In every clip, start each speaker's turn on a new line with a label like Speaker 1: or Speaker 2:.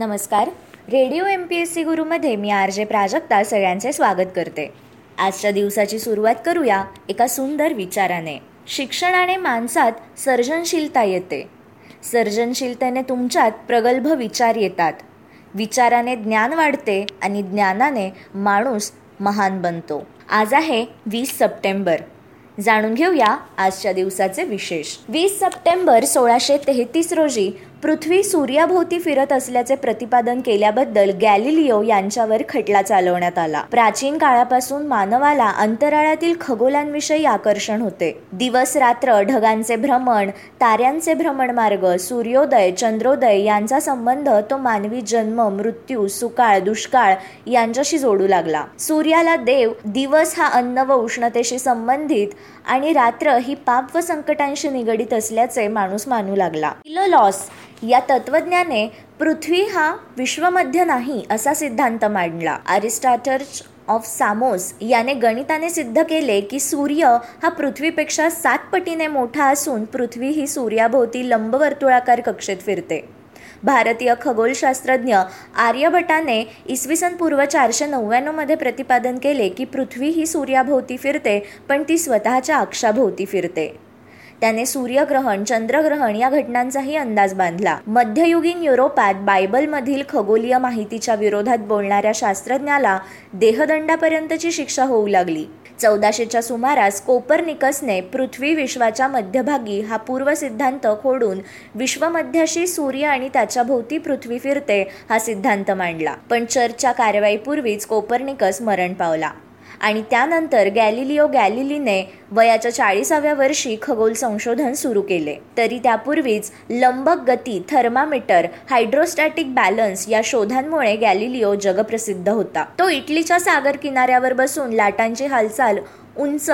Speaker 1: नमस्कार. Radio M P S C गुरुमध्ये मी R J Prajakta सगळ्यांचे स्वागत करते. आजच्या दिवसाची सुरुवात करूया एका सुंदर विचाराने. शिक्षणाने माणसात सर्जनशीलता येते. सर्जनशीलतेने तुमच्यात प्रगल्भ विचार येतात. विचाराने ज्ञान वाढते आणि ज्ञानाने माणूस महान बनतो. आज आहे वीस सप्टेंबर. जाणून घेऊया आजच्या दिवसाचे विशेष. वीस सप्टेंबर सोळाशे तेहतीस रोजी पृथ्वी सूर्याभोवती फिरत असल्याचे प्रतिपादन केल्याबद्दल गॅलिलिओ यांच्यावर खटला चालवण्यात आला. प्राचीन काळापासून मानवाला अंतराळातील खगोलांविषयी आकर्षण होते. दिवस रात्र ढगांचे भ्रमण ताऱ्यांचे भ्रमण मार्ग सूर्योदय चंद्रोदय यांचा संबंध तो मानवी जन्म मृत्यू सुकाळ दुष्काळ यांच्याशी जोडू लागला. सूर्याला देव दिवस हा अन्न व उष्णतेशी संबंधित आणि रात्र ही पाप व संकटांशी निगडीत असल्याचे माणूस मानू लागला. लॉस या तत्वज्ञाने पृथ्वी हा विश्वमध्य नाही असा सिद्धांत मांडला. अरिस्टाटर्च ऑफ सामोस याने गणिताने सिद्ध केले की सूर्य हा पृथ्वीपेक्षा सात पटीने मोठा असून पृथ्वी ही सूर्याभोवती लंबवर्तुळाकार कक्षेत फिरते. भारतीय खगोलशास्त्रज्ञ आर्यभटाने इसवी सन पूर्व चारशे नव्याण्णवमध्ये प्रतिपादन केले की पृथ्वी ही सूर्याभोवती फिरते पण ती स्वतःच्या अक्षाभोवती फिरते. त्याने सूर्यग्रहण चंद्रग्रहण या घटनांचाही अंदाज बांधला. मध्ययुगीन युरोपात बायबलमधील खगोलीय माहितीच्या विरोधात बोलणाऱ्या शास्त्रज्ञाला देहदंडापर्यंतची शिक्षा होऊ लागली. चौदाशेच्या सुमारास कोपरनिकसने पृथ्वी विश्वाच्या मध्यभागी हा पूर्व सिद्धांत खोडून विश्वमध्याशी सूर्य आणि त्याच्या भोवती पृथ्वी फिरते हा सिद्धांत मांडला. पण चर्चच्या कारवाईपूर्वीच कोपरनिकस मरण पावला. आणि त्यानंतर गॅलिलिओ गॅलिलीने वयाच्या चाळीसाव्या वर्षी खगोल संशोधन सुरू केले. तरी त्यापूर्वीच लंबक गती थर्मामीटर हायड्रोस्टॅटिक बॅलन्स या शोधांमुळे गॅलिलिओ जगप्रसिद्ध होता. तो इटलीच्या सागर किनाऱ्यावर बसून लाटांची हालचाल उंच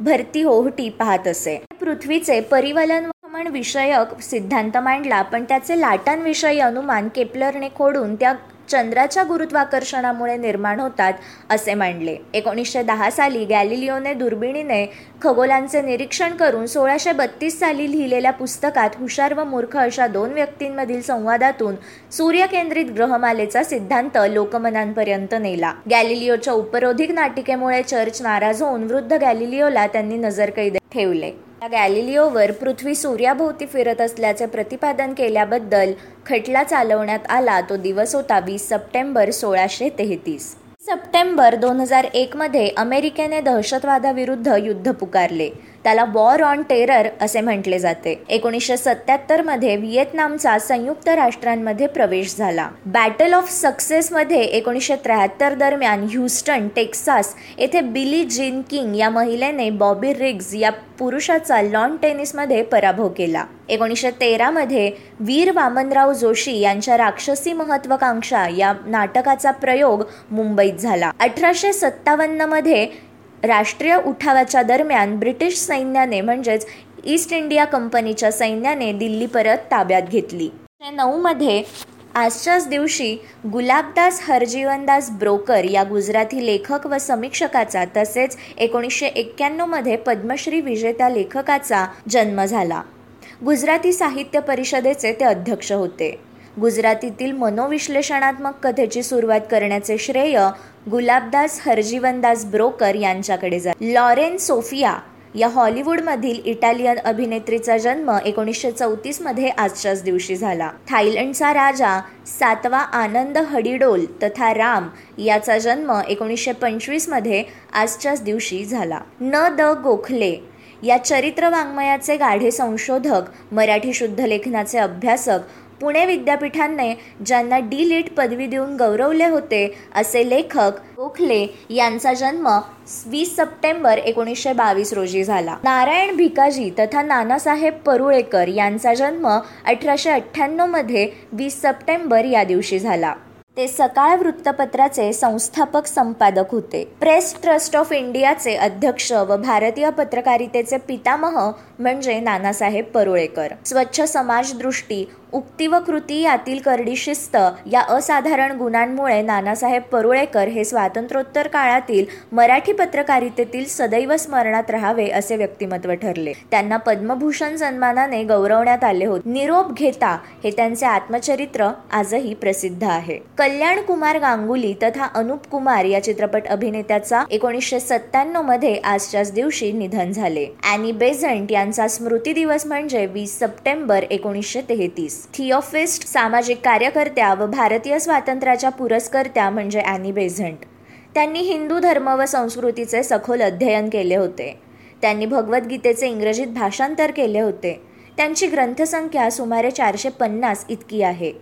Speaker 1: भरती होहटी पाहत असे. पृथ्वीचे परिवलन विषयक सिद्धांत मांडला पण त्याचे लाटांविषयी अनुमान केपलरने खोडून त्या चंद्राच्या गुरुत्वाकर्षणामुळे निर्माण होतात असे मांडले एकोणीसशे दहा साली गॅलिलिओने दुर्बिणीने खगोलांचे निरीक्षण करून सोळाशे बत्तीस साली लिहिलेल्या पुस्तकात हुशार व मूर्ख अशा दोन व्यक्तींमधील संवादातून सूर्यकेंद्रित ग्रहमालेचा सिद्धांत लोकमनांपर्यंत नेला. गॅलिलिओच्या उपरोधिक नाटिकेमुळे चर्च नाराज होऊन वृद्ध गॅलिलिओला त्यांनी नजरकैद ठेवले. गॅलिलिओवर पृथ्वी सूर्याभोवती फिरत असल्याचे प्रतिपादन केल्याबद्दल खटला चालवण्यात आला तो दिवस होता वीस सप्टेंबर सोळाशे तेहतीस. सप्टेंबर दोन हजार एकमध्ये अमेरिकेने दहशतवादाविरुद्ध युद्ध पुकारले. त्याला वॉर ऑन टेरर असे म्हटले जाते. एकोणीसशे सत्याहत्तरमध्ये व्हिएतनामचा संयुक्त राष्ट्रांमध्ये प्रवेश झाला. बॅटल ऑफ सक्सेसमध्ये एकोणीसशे त्र्याहत्तर दरम्यान ह्युस्टन टेक्सास येथे बिली जिन किंग या महिलेने बॉबी रिग्ज या पुरुषाचा लॉन टेनिसमध्ये पराभव केला. एकोणीसशे तेरामध्ये वीर वामनराव जोशी यांच्या राक्षसी महत्वाकांक्षा या नाटकाचा प्रयोग मुंबईत झाला. अठराशे सत्तावन्नमध्ये राष्ट्रीय उठावाच्या दरम्यान ब्रिटिश सैन्याने म्हणजेच ईस्ट इंडिया कंपनीच्या सैन्याने दिल्ली परत ताब्यात घेतली. नऊमध्ये आजच्याच दिवशी गुलाबदास हरजीवनदास ब्रोकर या गुजराती लेखक व समीक्षकाचा तसेच एकोणीसशे एक्क्याण्णवमध्ये पद्मश्री विजेत्या लेखकाचा जन्म झाला. गुजराती साहित्य परिषदेचे ते अध्यक्ष होते. गुजरातीतील मनोविश्लेषणात्मक कथेची सुरुवात करण्याचे श्रेय गुलाबदास हरजीवनदास ब्रोकर यांच्याकडे जा. लॉरेन सोफिया या हॉलिवूडमधील इटालियन अभिनेत्रीचा जन्म एकोणीसशे चौतीसमध्ये आजच्याच दिवशी झाला. थायलंडचा राजा सातवा आनंद हडिडोल तथा राम याचा जन्म एकोणीसशे पंचवीसमध्ये आजच्याच दिवशी झाला. न द गोखले या चरित्र वाङ्मयाचे गाढे संशोधक मराठी शुद्ध लेखनाचे अभ्यासक पुणे विद्यापीठाने ज्यांना डी लिट पदवी देऊन गौरवले होते असे लेखक गोखले यांचा जन्म वीस सप्टेंबर एकोणीसशे बावीस रोजी झाला. नारायण भिकाजी तथा नानासाहेब परुळेकर यांचा जन्म अठराशे अठ्ठ्याण्णवमध्ये वीस सप्टेंबर या दिवशी झाला. ते सकाळ वृत्तपत्राचे संस्थापक संपादक होते. प्रेस ट्रस्ट ऑफ इंडियाचे अध्यक्ष व भारतीय पत्रकारितेचे पितामह म्हणजे नानासाहेब परुळेकर. स्वच्छ समाजदृष्टी उक्ती व कृती यातील करडी शिस्त या असाधारण गुणांमुळे नानासाहेब परुळेकर हे स्वातंत्र्योत्तर काळातील मराठी पत्रकारितेतील सदैव स्मरणात राहावे असे व्यक्तिमत्व ठरले. त्यांना पद्मभूषण सन्मानाने गौरवण्यात आले होते. निरोप घेता हे त्यांचे आत्मचरित्र आजही प्रसिद्ध आहे. कल्याण कुमार गांगुली तथा अनुप कुमार या चित्रपट अभिनेत्याचा एकोणीसशे सत्त्याण्णवमध्ये आजच्याच दिवशी निधन झाले. अॅनी बेझंट यांचा स्मृती दिवस म्हणजे वीस सप्टेंबर एकोणीसशे तेहतीस. थिओफिस्ट सामाजिक कार्यकर्त्या व भारतीय स्वातंत्र्याच्या पुरस्कर्त्या म्हणजे ॲनी बेझंट. त्यांनी हिंदू धर्म व संस्कृतीचे सखोल अध्ययन केले होते. त्यांनी भगवद्गीतेचे इंग्रजीत भाषांतर केले होते. त्यांची ग्रंथसंख्या सुमारे चारशे पन्नास इतकी आहे.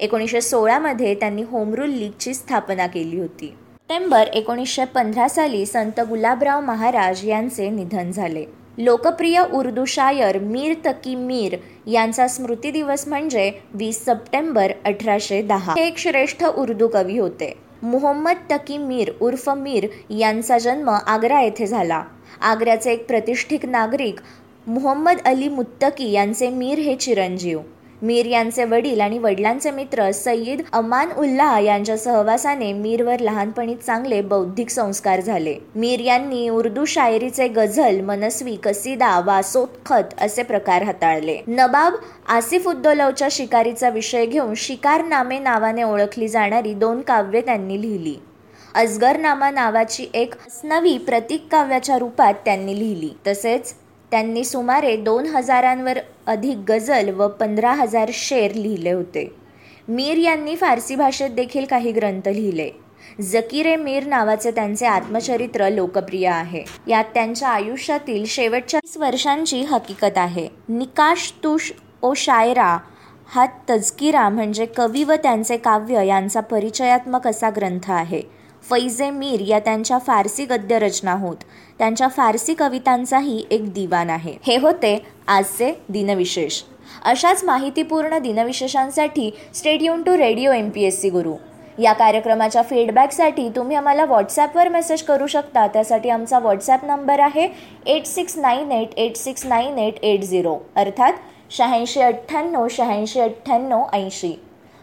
Speaker 1: एकोणीसशे सोळामध्ये त्यांनी होमरूल लीगची स्थापना केली होती. सप्टेंबर एकोणीसशे पंधरा साली संत गुलाबराव महाराज यांचे निधन झाले. लोकप्रिय उर्दू शायर मीर तकी मीर यांचा स्मृती दिवस म्हणजे वीस सप्टेंबर अठराशे दहा. हे एक श्रेष्ठ उर्दू कवी होते. मोहम्मद तकी मीर उर्फ मीर यांचा जन्म आग्रा येथे झाला. आग्र्याचे एक प्रतिष्ठित नागरिक मुहम्मद अली मुत्तकी यांचे मीर हे चिरंजीव. मीर यांचे वडील आणि वडिलांचे मित्र सय्यद अमान उल्लाह यांच्या सहवासाने मीरवर लहानपणी चांगले बौद्धिक संस्कार झाले. मीर यांनी उर्दू शायरीचे गझल मनस्वी कसिदा वासोत्खत असे प्रकार हाताळले. नबाब आसिफ उद्दौलवच्या शिकारीचा विषय घेऊन शिकारनामे नावाने ओळखली जाणारी दोन काव्ये त्यांनी लिहिली. अजगरनामा नावाची एक नवी प्रतीक काव्याच्या रूपात त्यांनी लिहिली. तसेच त्यांनी सुमारे दोन हजारांवर अधिक गझल व पंधरा हजार शेर लिहिले होते. मीर यांनी फारसी भाषेत देखील काही ग्रंथ लिहिले. जकीरे मीर नावाचे त्यांचे आत्मचरित्र लोकप्रिय आहे. यात त्यांच्या आयुष्यातील शेवटच्या वर्षांची हकीकत आहे. निकाश तुष ओ शायरा हा तजकिरा म्हणजे कवी व त्यांचे काव्य यांचा परिचयात्मक असा ग्रंथ आहे. फैजे मीर या त्यांच्या फारसी गद्य रचना होत त्यांच्या फारसी कवितांचाही एक दिवाण आहे. हे होते आजचे दिनविशेष. अशाच माहितीपूर्ण दिनविशेषांसाठी stay tuned to radio M P S C Guru. या कार्यक्रमाच्या फीडबॅकसाठी तुम्ही आम्हाला व्हॉट्सॲपवर मेसेज करू शकता. त्यासाठी आमचा व्हॉट्सॲप नंबर आहे eight six nine eight eight six nine eight eight zero अर्थात शहाऐंशी अठ्ठ्याण्णव शहाऐंशी अठ्ठ्याण्णव ऐंशी.